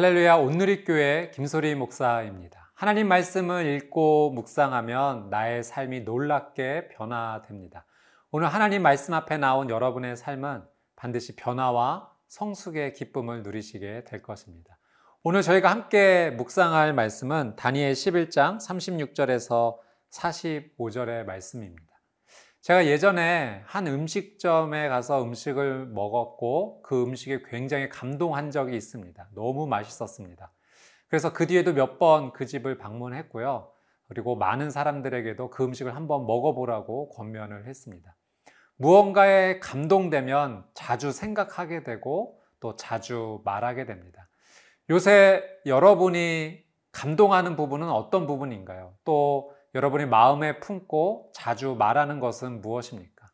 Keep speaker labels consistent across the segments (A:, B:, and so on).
A: 할렐루야 온누리교회 김소리 목사입니다. 하나님 말씀을 읽고 묵상하면 나의 삶이 놀랍게 변화됩니다. 오늘 하나님 말씀 앞에 나온 여러분의 삶은 반드시 변화와 성숙의 기쁨을 누리시게 될 것입니다. 오늘 저희가 함께 묵상할 말씀은 다니엘 11장 36절에서 45절의 말씀입니다. 제가 예전에 한 음식점에 가서 음식을 먹었고 그 음식에 굉장히 감동한 적이 있습니다. 너무 맛있었습니다. 그래서 그 뒤에도 몇 번 그 집을 방문했고요. 그리고 많은 사람들에게도 그 음식을 한번 먹어보라고 권면을 했습니다. 무언가에 감동되면 자주 생각하게 되고 또 자주 말하게 됩니다. 요새 여러분이 감동하는 부분은 어떤 부분인가요? 또 여러분이 마음에 품고 자주 말하는 것은 무엇입니까?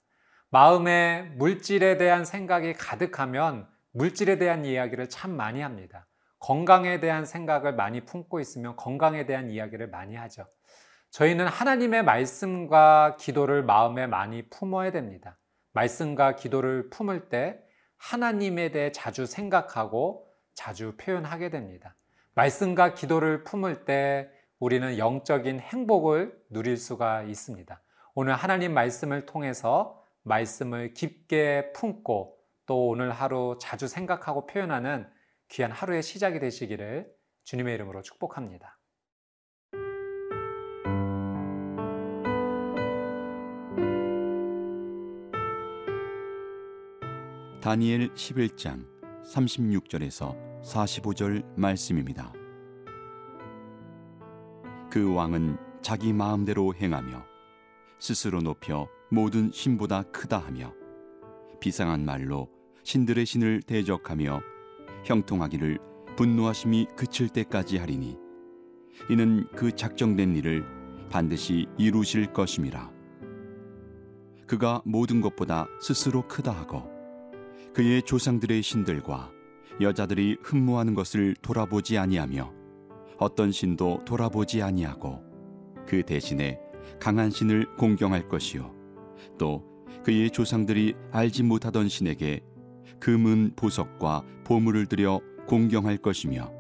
A: 마음에 물질에 대한 생각이 가득하면 물질에 대한 이야기를 참 많이 합니다. 건강에 대한 생각을 많이 품고 있으면 건강에 대한 이야기를 많이 하죠. 저희는 하나님의 말씀과 기도를 마음에 많이 품어야 됩니다. 말씀과 기도를 품을 때 하나님에 대해 자주 생각하고 자주 표현하게 됩니다. 말씀과 기도를 품을 때 우리는 영적인 행복을 누릴 수가 있습니다. 오늘 하나님 말씀을 통해서 말씀을 깊게 품고 또 오늘 하루 자주 생각하고 표현하는 귀한 하루의 시작이 되시기를 주님의 이름으로 축복합니다.
B: 다니엘 11장 36절에서 45절 말씀입니다. 그 왕은 자기 마음대로 행하며 스스로 높여 모든 신보다 크다 하며 비상한 말로 신들의 신을 대적하며 형통하기를 분노하심이 그칠 때까지 하리니 이는 그 작정된 일을 반드시 이루실 것임이라. 그가 모든 것보다 스스로 크다 하고 그의 조상들의 신들과 여자들이 흠모하는 것을 돌아보지 아니하며 어떤 신도 돌아보지 아니하고 그 대신에 강한 신을 공경할 것이요. 또 그의 조상들이 알지 못하던 신에게 금은 보석과 보물을 들여 공경할 것이며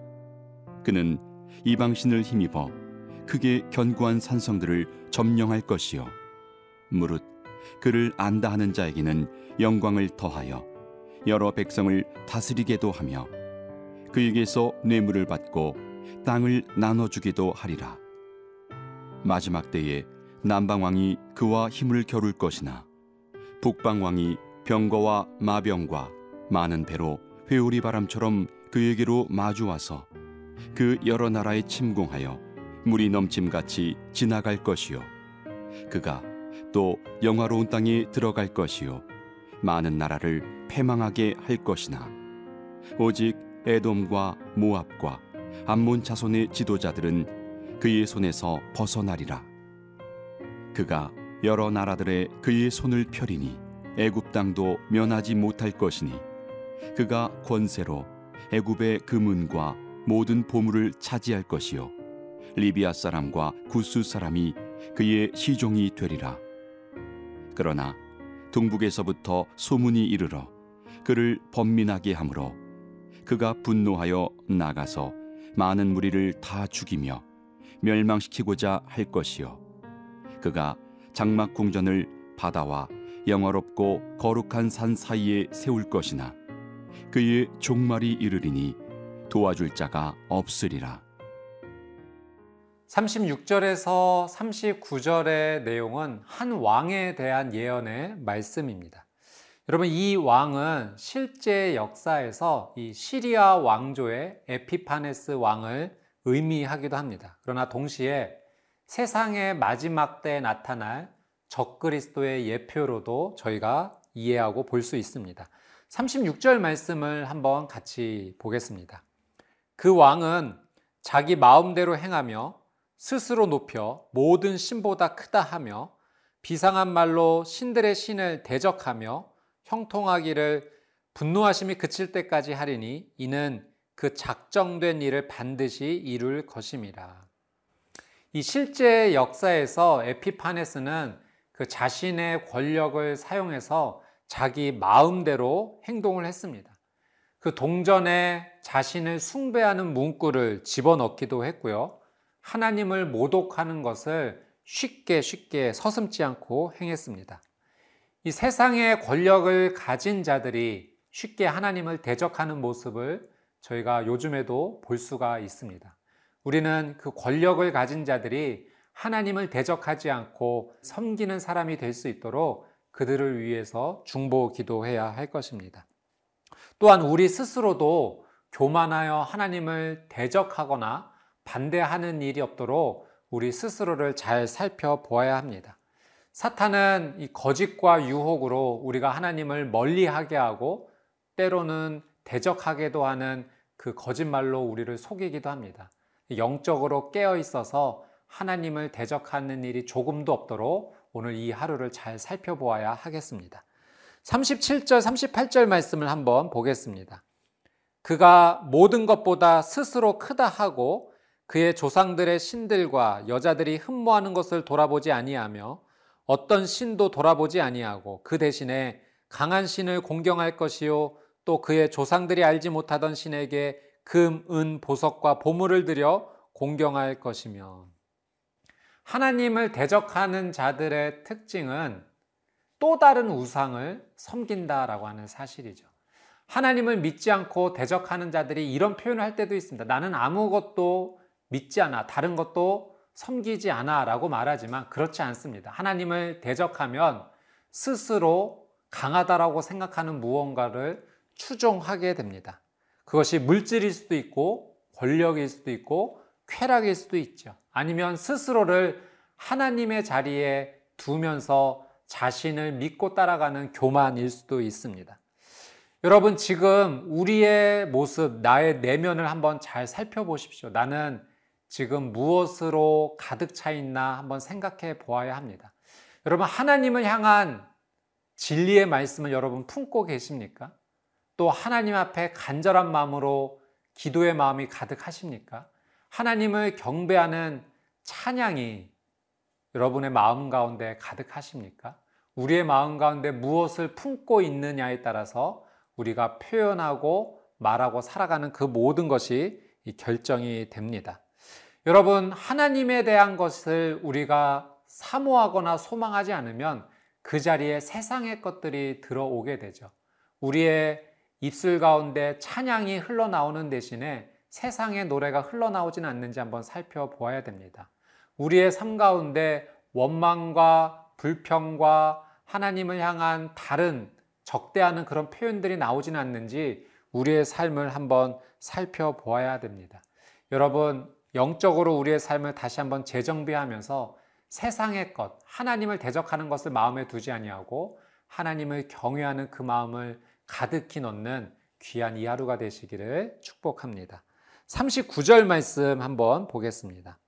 B: 그는 이방 신을 힘입어 크게 견고한 산성들을 점령할 것이요. 무릇 그를 안다 하는 자에게는 영광을 더하여 여러 백성을 다스리게도 하며 그에게서 뇌물을 받고 땅을 나눠주기도 하리라. 마지막 때에 남방왕이 그와 힘을 겨룰 것이나 북방왕이 병거와 마병과 많은 배로 회오리 바람처럼 그에게로 마주와서 그 여러 나라에 침공하여 물이 넘침같이 지나갈 것이요 그가 또 영화로운 땅에 들어갈 것이요 많은 나라를 패망하게 할 것이나 오직 에돔과 모압과 암몬 자손의 지도자들은 그의 손에서 벗어나리라. 그가 여러 나라들의 그의 손을 펴리니 애굽 땅도 면하지 못할 것이니 그가 권세로 애굽의 금은과 모든 보물을 차지할 것이요 리비아 사람과 구스 사람이 그의 시종이 되리라. 그러나 동북에서부터 소문이 이르러 그를 번민하게 하므로 그가 분노하여 나가서 많은 무리를 다 죽이며 멸망시키고자 할 것이요 그가 장막 궁전을 바다와 영화롭고 거룩한 산 사이에 세울 것이나 그의 종말이 이르리니 도와줄 자가 없으리라
A: 36절에서 39절의 내용은 한 왕에 대한 예언의 말씀입니다. 여러분 이 왕은 실제 역사에서 이 시리아 왕조의 에피파네스 왕을 의미하기도 합니다. 그러나 동시에 세상의 마지막 때에 나타날 적그리스도의 예표로도 저희가 이해하고 볼 수 있습니다. 36절 말씀을 한번 같이 보겠습니다. 그 왕은 자기 마음대로 행하며 스스로 높여 모든 신보다 크다 하며 비상한 말로 신들의 신을 대적하며 형통하기를 분노하심이 그칠 때까지 하리니 이는 그 작정된 일을 반드시 이룰 것임이라. 이 실제 역사에서 에피파네스는 그 자신의 권력을 사용해서 자기 마음대로 행동을 했습니다. 그 동전에 자신을 숭배하는 문구를 집어넣기도 했고요. 하나님을 모독하는 것을 쉽게 쉽게 서슴지 않고 행했습니다. 이 세상의 권력을 가진 자들이 쉽게 하나님을 대적하는 모습을 저희가 요즘에도 볼 수가 있습니다. 우리는 그 권력을 가진 자들이 하나님을 대적하지 않고 섬기는 사람이 될 수 있도록 그들을 위해서 중보 기도해야 할 것입니다. 또한 우리 스스로도 교만하여 하나님을 대적하거나 반대하는 일이 없도록 우리 스스로를 잘 살펴보아야 합니다. 사탄은 이 거짓과 유혹으로 우리가 하나님을 멀리하게 하고 때로는 대적하게도 하는 그 거짓말로 우리를 속이기도 합니다. 영적으로 깨어 있어서 하나님을 대적하는 일이 조금도 없도록 오늘 이 하루를 잘 살펴보아야 하겠습니다. 37절, 38절 말씀을 한번 보겠습니다. 그가 모든 것보다 스스로 크다 하고 그의 조상들의 신들과 여자들이 흠모하는 것을 돌아보지 아니하며 어떤 신도 돌아보지 아니하고 그 대신에 강한 신을 공경할 것이요 또 그의 조상들이 알지 못하던 신에게 금, 은, 보석과 보물을 들여 공경할 것이며 하나님을 대적하는 자들의 특징은 또 다른 우상을 섬긴다라고 하는 사실이죠. 하나님을 믿지 않고 대적하는 자들이 이런 표현을 할 때도 있습니다. 나는 아무것도 믿지 않아. 다른 것도 섬기지 않아. 라고 말하지만 그렇지 않습니다. 하나님을 대적하면 스스로 강하다라고 생각하는 무언가를 추종하게 됩니다. 그것이 물질일 수도 있고 권력일 수도 있고 쾌락일 수도 있죠. 아니면 스스로를 하나님의 자리에 두면서 자신을 믿고 따라가는 교만일 수도 있습니다. 여러분, 지금 우리의 모습, 나의 내면을 한번 잘 살펴보십시오. 나는 지금 무엇으로 가득 차 있나 한번 생각해 보아야 합니다. 여러분, 하나님을 향한 진리의 말씀을 여러분 품고 계십니까? 또 하나님 앞에 간절한 마음으로 기도의 마음이 가득하십니까? 하나님을 경배하는 찬양이 여러분의 마음 가운데 가득하십니까? 우리의 마음 가운데 무엇을 품고 있느냐에 따라서 우리가 표현하고 말하고 살아가는 그 모든 것이 결정이 됩니다. 여러분, 하나님에 대한 것을 우리가 사모하거나 소망하지 않으면 그 자리에 세상의 것들이 들어오게 되죠. 우리의 입술 가운데 찬양이 흘러나오는 대신에 세상의 노래가 흘러나오지는 않는지 한번 살펴보아야 됩니다. 우리의 삶 가운데 원망과 불평과 하나님을 향한 다른 적대하는 그런 표현들이 나오지는 않는지 우리의 삶을 한번 살펴보아야 됩니다. 여러분, 영적으로 우리의 삶을 다시 한번 재정비하면서 세상의 것, 하나님을 대적하는 것을 마음에 두지 아니하고 하나님을 경외하는 그 마음을 가득히 넣는 귀한 이 하루가 되시기를 축복합니다. 39절 말씀 한번 보겠습니다.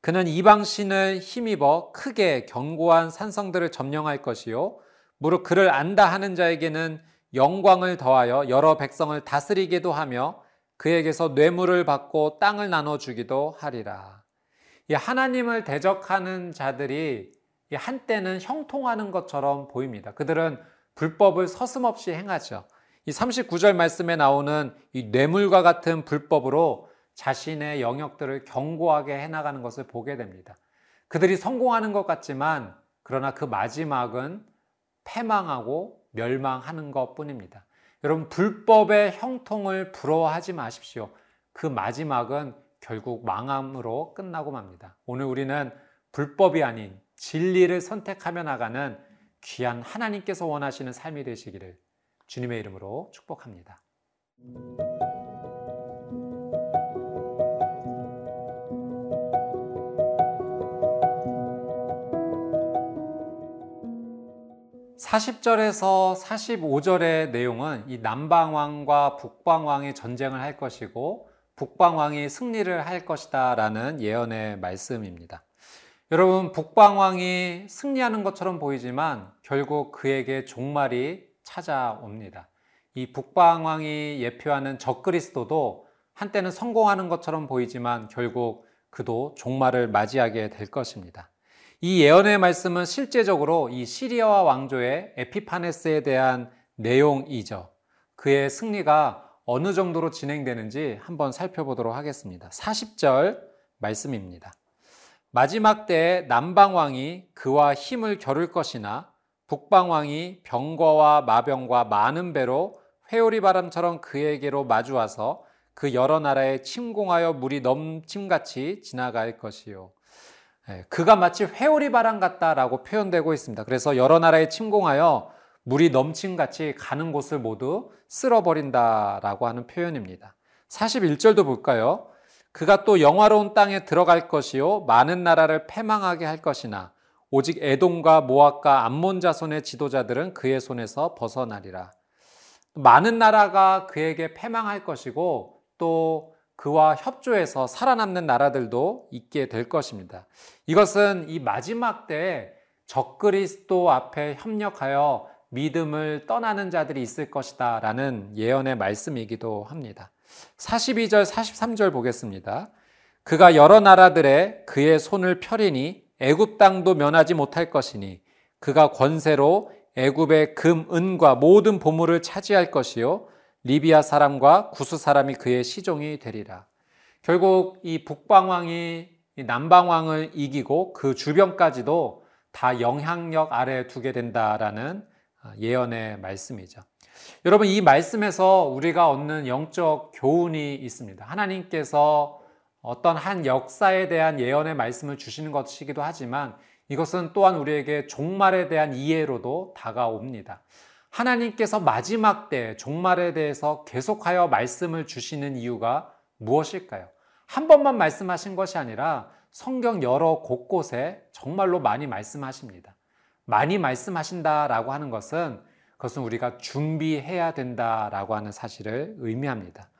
A: 그는 이방신을 힘입어 크게 견고한 산성들을 점령할 것이요. 무릇 그를 안다 하는 자에게는 영광을 더하여 여러 백성을 다스리기도 하며 그에게서 뇌물을 받고 땅을 나눠 주기도 하리라. 이 하나님을 대적하는 자들이 한때는 형통하는 것처럼 보입니다. 그들은 불법을 서슴없이 행하죠. 이 39절 말씀에 나오는 이 뇌물과 같은 불법으로 자신의 영역들을 견고하게 해나가는 것을 보게 됩니다. 그들이 성공하는 것 같지만 그러나 그 마지막은 패망하고 멸망하는 것 뿐입니다. 여러분, 불법의 형통을 부러워하지 마십시오. 그 마지막은 결국 망함으로 끝나고 맙니다. 오늘 우리는 불법이 아닌 진리를 선택하며 나가는 귀한 하나님께서 원하시는 삶이 되시기를 주님의 이름으로 축복합니다. (40절에서) (45절의) 내용은 이 남방왕과 북방왕이 전쟁을 할 것이고 북방왕이 승리를 할 것이다 라는 예언의 말씀입니다. 여러분, 북방왕이 승리하는 것처럼 보이지만 결국 그에게 종말이 찾아옵니다. 이 북방왕이 예표하는 적그리스도도 한때는 성공하는 것처럼 보이지만 결국 그도 종말을 맞이하게 될 것입니다. 이 예언의 말씀은 실제적으로 이 시리아와 왕조의 에피파네스에 대한 내용이죠. 그의 승리가 어느 정도로 진행되는지 한번 살펴보도록 하겠습니다. 40절 말씀입니다. 마지막 때에 남방왕이 그와 힘을 겨룰 것이나 북방왕이 병거와 마병과 많은 배로 회오리 바람처럼 그에게로 마주와서 그 여러 나라에 침공하여 물이 넘침같이 지나갈 것이요. 예, 그가 마치 회오리 바람 같다라고 표현되고 있습니다. 그래서 여러 나라에 침공하여 물이 넘침같이 가는 곳을 모두 쓸어버린다라고 하는 표현입니다. 41절도 볼까요? 그가 또 영화로운 땅에 들어갈 것이요 많은 나라를 패망하게 할 것이나 오직 에돔과 모압과 암몬 자손의 지도자들은 그의 손에서 벗어나리라. 많은 나라가 그에게 패망할 것이고 또 그와 협조해서 살아남는 나라들도 있게 될 것입니다. 이것은 이 마지막 때에 적그리스도 앞에 협력하여 믿음을 떠나는 자들이 있을 것이다 라는 예언의 말씀이기도 합니다. 42절, 43절 보겠습니다. 그가 여러 나라들의 그의 손을 펴리니 애굽 땅도 면하지 못할 것이니 그가 권세로 애굽의 금, 은과 모든 보물을 차지할 것이요 리비아 사람과 구스 사람이 그의 시종이 되리라. 결국 이 북방왕이 남방왕을 이기고 그 주변까지도 다 영향력 아래에 두게 된다라는 아, 예언의 말씀이죠. 여러분 이 말씀에서 우리가 얻는 영적 교훈이 있습니다. 하나님께서 어떤 한 역사에 대한 예언의 말씀을 주시는 것이기도 하지만 이것은 또한 우리에게 종말에 대한 이해로도 다가옵니다. 하나님께서 마지막 때 종말에 대해서 계속하여 말씀을 주시는 이유가 무엇일까요? 한 번만 말씀하신 것이 아니라 성경 여러 곳곳에 정말로 많이 말씀하십니다. 많이 말씀하신다라고 하는 것은 그것은 우리가 준비해야 된다라고 하는 사실을 의미합니다.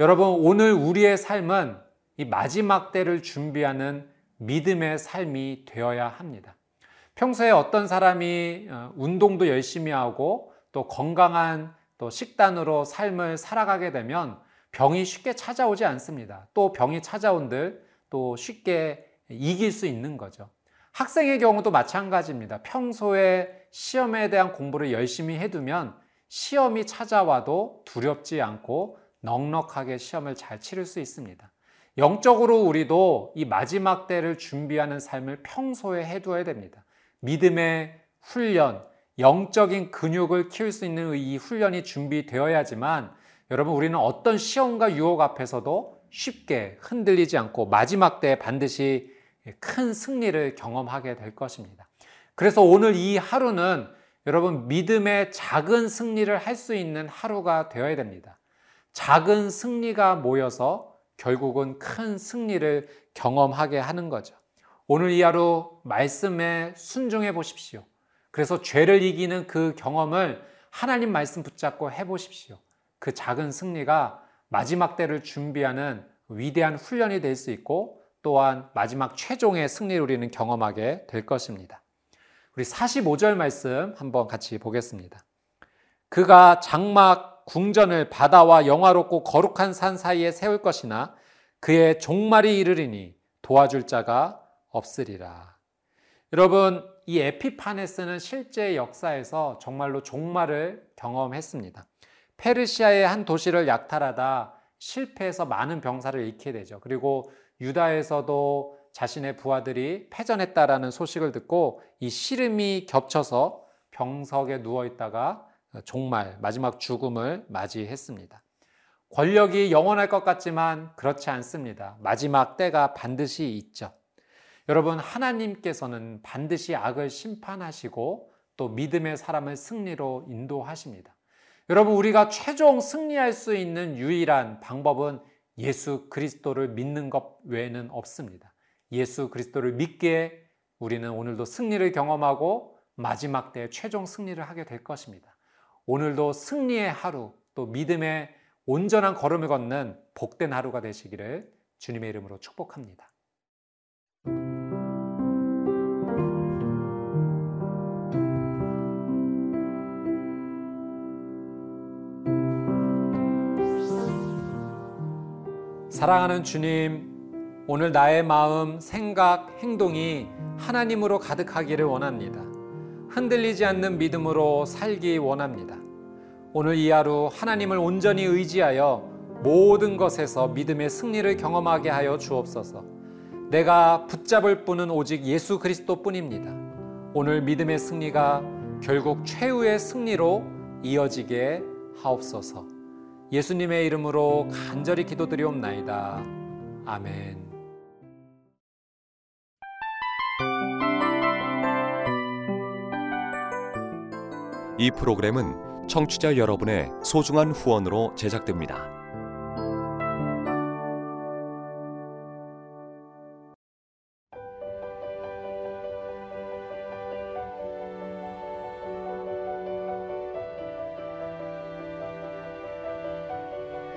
A: 여러분, 오늘 우리의 삶은 이 마지막 때를 준비하는 믿음의 삶이 되어야 합니다. 평소에 어떤 사람이 어, 운동도 열심히 하고 또 건강한 또 식단으로 삶을 살아가게 되면 병이 쉽게 찾아오지 않습니다. 또 병이 찾아온들 또 쉽게 이길 수 있는 거죠. 학생의 경우도 마찬가지입니다. 평소에 시험에 대한 공부를 열심히 해두면 시험이 찾아와도 두렵지 않고 넉넉하게 시험을 잘 치를 수 있습니다. 영적으로 우리도 이 마지막 때를 준비하는 삶을 평소에 해두어야 됩니다. 믿음의 훈련, 영적인 근육을 키울 수 있는 이 훈련이 준비되어야지만 여러분 우리는 어떤 시험과 유혹 앞에서도 쉽게 흔들리지 않고 마지막 때에 반드시 큰 승리를 경험하게 될 것입니다. 그래서 오늘 이 하루는 여러분 믿음의 작은 승리를 할 수 있는 하루가 되어야 됩니다. 작은 승리가 모여서 결국은 큰 승리를 경험하게 하는 거죠. 오늘 이 하루 말씀에 순종해 보십시오. 그래서 죄를 이기는 그 경험을 하나님 말씀 붙잡고 해 보십시오. 그 작은 승리가 마지막 때를 준비하는 위대한 훈련이 될 수 있고 또한 마지막 최종의 승리를 우리는 경험하게 될 것입니다. 우리 45절 말씀 한번 같이 보겠습니다. 그가 장막 궁전을 바다와 영화롭고 거룩한 산 사이에 세울 것이나 그의 종말이 이르리니 도와줄 자가 없으리라. 여러분, 이 에피파네스는 실제 역사에서 정말로 종말을 경험했습니다. 페르시아의 한 도시를 약탈하다 실패해서 많은 병사를 잃게 되죠. 그리고 유다에서도 자신의 부하들이 패전했다라는 소식을 듣고 이 시름이 겹쳐서 병석에 누워 있다가 종말 마지막 죽음을 맞이했습니다. 권력이 영원할 것 같지만 그렇지 않습니다. 마지막 때가 반드시 있죠. 여러분, 하나님께서는 반드시 악을 심판하시고 또 믿음의 사람을 승리로 인도하십니다. 여러분, 우리가 최종 승리할 수 있는 유일한 방법은 예수 그리스도를 믿는 것 외에는 없습니다. 예수 그리스도를 믿기에 우리는 오늘도 승리를 경험하고 마지막 때 최종 승리를 하게 될 것입니다. 오늘도 승리의 하루, 또 믿음의 온전한 걸음을 걷는 복된 하루가 되시기를 주님의 이름으로 축복합니다. 사랑하는 주님, 오늘 나의 마음, 생각, 행동이 하나님으로 가득하기를 원합니다. 흔들리지 않는 믿음으로 살기 원합니다. 오늘 이 하루 하나님을 온전히 의지하여 모든 것에서 믿음의 승리를 경험하게 하여 주옵소서. 내가 붙잡을 분은 오직 예수 그리스도 뿐입니다. 오늘 믿음의 승리가 결국 최후의 승리로 이어지게 하옵소서. 예수님의 이름으로 간절히 기도드리옵나이다. 아멘.
C: 이 프로그램은 청취자 여러분의 소중한 후원으로 제작됩니다.